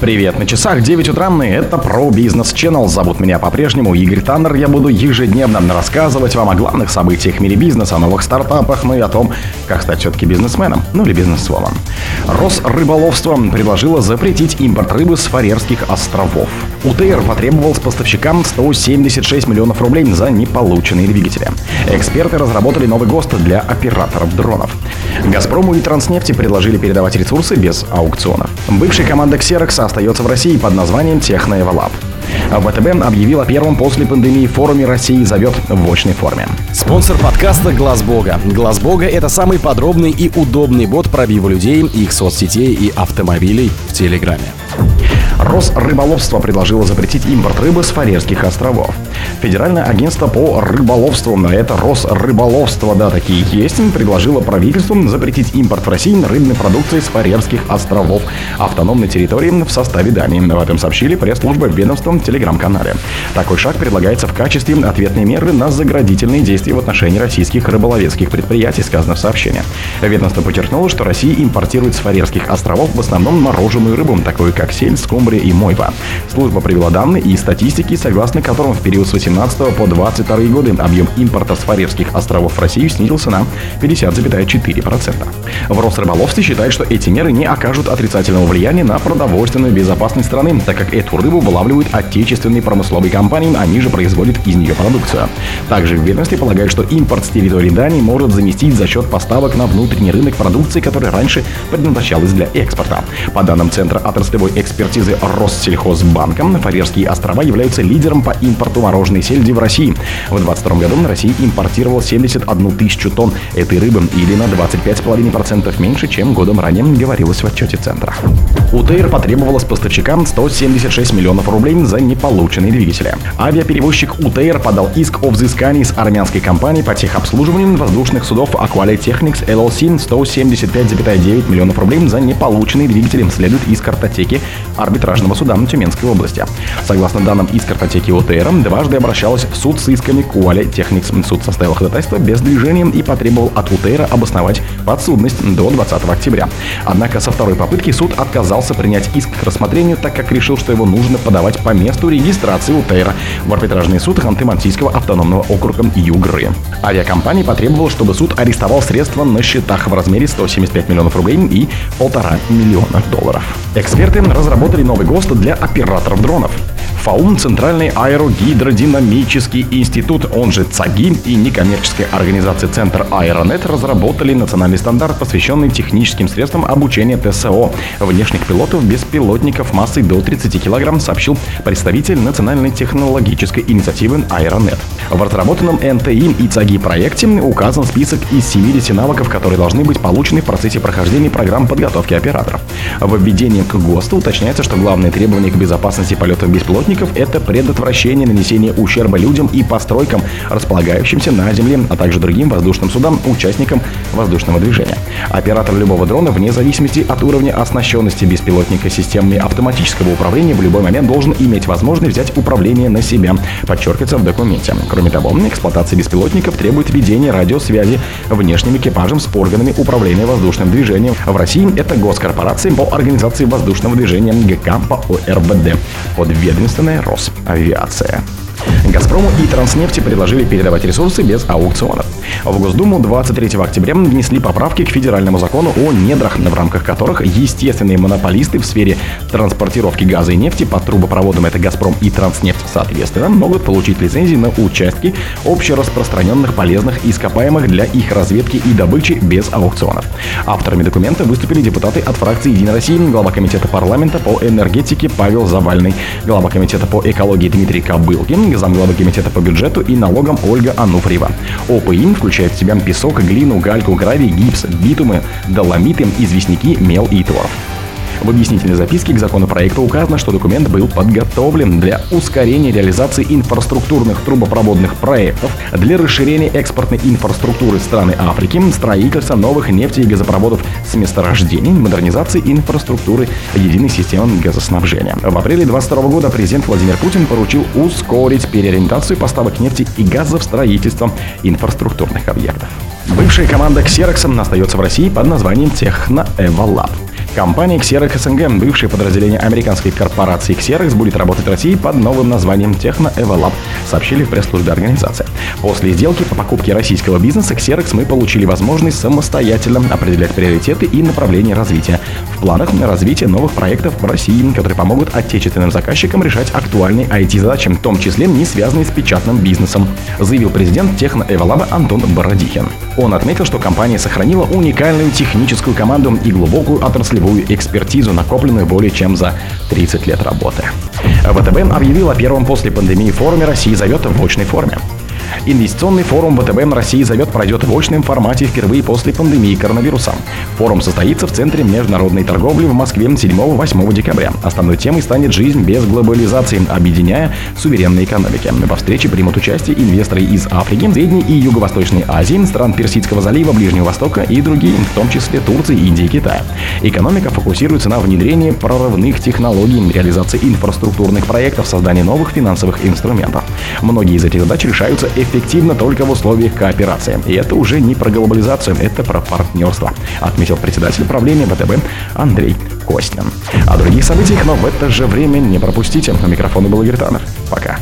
Привет, на часах 9 утра, и это про бизнес Channel. Зовут меня по-прежнему Игорь Таннер. Я буду ежедневно рассказывать вам о главных событиях в мире бизнеса, о новых стартапах, ну и о том, как стать все-таки бизнесменом, ну или бизнесвомом. Росрыболовство предложило запретить импорт рыбы с Фарерских островов. УТР потребовал с поставщикам 176 миллионов рублей за неполученные двигатели. Эксперты разработали новый ГОСТ для операторов дронов. «Газпрому» и «Транснефти» предложили передавать ресурсы без аукционов. Бывшая команда Xerox остается в России под названием «Техноэволаб». ВТБ объявил о первом после пандемии форуме России зовет в очной форме. Спонсор подкаста Глаз Бога. Глаз Бога это самый подробный и удобный бот пробива людей, их соцсетей и автомобилей в Телеграме. Росрыболовство предложило запретить импорт рыбы с Фарерских островов. Федеральное агентство по рыболовству, на это Росрыболовство, да, такие есть, предложило правительству запретить импорт в России рыбной продукции с Фарерских островов, автономной территории в составе Дании. Об этом сообщили пресс-служба ведомства в телеграм-канале. Такой шаг предлагается в качестве ответной меры на заградительные действия в отношении российских рыболовецких предприятий, сказано в сообщении. Ведомство подчеркнуло, что Россия импортирует с Фарерских островов в основном мороженую рыбу, такую как сель, скумбрия и мойва. Служба привела данные и статистики, согласно которым в период с 18 по 22 годы объем импорта с Фарерских островов в Россию снизился на 50,4%. В Росрыболовстве считают, что эти меры не окажут отрицательного влияния на продовольственную безопасность страны, так как эту рыбу вылавливают отечественные промысловые компании, они же производят из нее продукцию. Также в ведомстве полагают, что импорт с территории Дании может заместить за счет поставок на внутренний рынок продукции, которая раньше предназначалась для экспорта. По данным Центра отраслевой экспертизы Россельхозбанка, Фарерские острова являются лидером по импорту мороженой сельди в России. В 2022 году на России импортировал 71 тысячу тонн этой рыбы или на 25,5% меньше, чем годом ранее говорилось в отчете Центра. УТР потребовала с поставщикам 176 миллионов рублей за неполученные двигатели. Авиаперевозчик УТР подал иск о взыскании с армянской компанией по техобслуживанию воздушных судов Aquale Technics LLC 175,9 миллионов рублей за неполученные двигатели, следует из картотеки арбитражного суда на Тюменской области. Согласно данным из картотеки УТР, дважды обращалась в суд с исками Quali Technics. Суд составил ходатайство без движения и потребовал от УТР обосновать подсудность до 20 октября. Однако со второй попытки суд отказался принять иск к рассмотрению, так как решил, что его нужно подавать по месту регистрации УТР в арбитражный суд Ханты-Мансийского автономного округа Югры. Авиакомпания потребовала, чтобы суд арестовал средства на счетах в размере 175 миллионов рублей и полтора миллиона долларов. Эксперты разработали новый ГОСТ для операторов дронов. ФАУМ – Центральный аэрогидродинамический институт, он же ЦАГИ, и некоммерческая организация Центр Аэронет разработали национальный стандарт, посвященный техническим средствам обучения ТСО внешних пилотов беспилотников массой до 30 кг, сообщил представитель Национальной технологической инициативы Аэронет. В разработанном НТИ и ЦАГИ проекте указан список из 70 навыков, которые должны быть получены в процессе прохождения программ подготовки операторов. В введении к ГОСТу уточняется, что главные требования к безопасности полетов беспилотников это предотвращение нанесения ущерба людям и постройкам, располагающимся на земле, а также другим воздушным судам, участникам воздушного движения. Оператор любого дрона, вне зависимости от уровня оснащенности беспилотника системами автоматического управления, в любой момент должен иметь возможность взять управление на себя, подчеркивается в документе. Кроме того, эксплуатация беспилотников требует ведения радиосвязи внешним экипажем с органами управления воздушным движением. В России это госкорпорация по организации воздушного движения ГК по ОРБД под ответственная Росавиация. «Газпрому» и «Транснефти» предложили передавать ресурсы без аукционов. В Госдуму 23 октября внесли поправки к федеральному закону о недрах, в рамках которых естественные монополисты в сфере транспортировки газа и нефти по трубопроводам это «Газпром» и «Транснефть» соответственно могут получить лицензии на участки общераспространенных полезных ископаемых для их разведки и добычи без аукционов. Авторами документа выступили депутаты от фракции «Единая Россия», глава комитета парламента по энергетике Павел Завальный, глава комитета по экологии Дмитрий Кобылкин, замглавы комитета по бюджету и налогам Ольга Ануфриева. ОПИ включает в себя песок, глину, гальку, гравий, гипс, битумы, доломиты, известняки, мел и торф. В объяснительной записке к законопроекту указано, что документ был подготовлен для ускорения реализации инфраструктурных трубопроводных проектов, для расширения экспортной инфраструктуры страны Африки, строительства новых нефти и газопроводов с месторождений, модернизации инфраструктуры единой системы газоснабжения. В апреле 2022 года президент Владимир Путин поручил ускорить переориентацию поставок нефти и газа в строительство инфраструктурных объектов. Бывшая команда Xerox остается в России под названием Техноэволаб. Компания Xerox СНГ, бывшее подразделение американской корпорации Xerox, будет работать в России под новым названием Techno Evolab, сообщили в пресс-службе организации. После сделки по покупке российского бизнеса Xerox мы получили возможность самостоятельно определять приоритеты и направления развития. В планах развития новых проектов в России, которые помогут отечественным заказчикам решать актуальные IT-задачи, в том числе не связанные с печатным бизнесом, заявил президент Techno Evolab Антон Бородихин. Он отметил, что компания сохранила уникальную техническую команду и глубокую отраслевую экспертизу, накопленную более чем за 30 лет работы. ВТБ объявил о первом после пандемии форуме России зовет в очной форме. Инвестиционный форум ВТБ России зовет пройдет в очном формате впервые после пандемии коронавируса. Форум состоится в Центре международной торговли в Москве 7-8 декабря. Основной темой станет жизнь без глобализации, объединяя суверенные экономики. Во встрече примут участие инвесторы из Африки, Средней и Юго-Восточной Азии, стран Персидского залива, Ближнего Востока и другие, в том числе Турции, Индии и Китая. Экономика фокусируется на внедрении прорывных технологий, реализации инфраструктурных проектов, создании новых финансовых инструментов. Многие из этих задач решаются эффективно только в условиях кооперации. И это уже не про глобализацию, это про партнерство, отметил председатель правления ВТБ Андрей Костин. О других событиях, но в это же время не пропустите. На микрофоне был Игорь Таннер. Пока.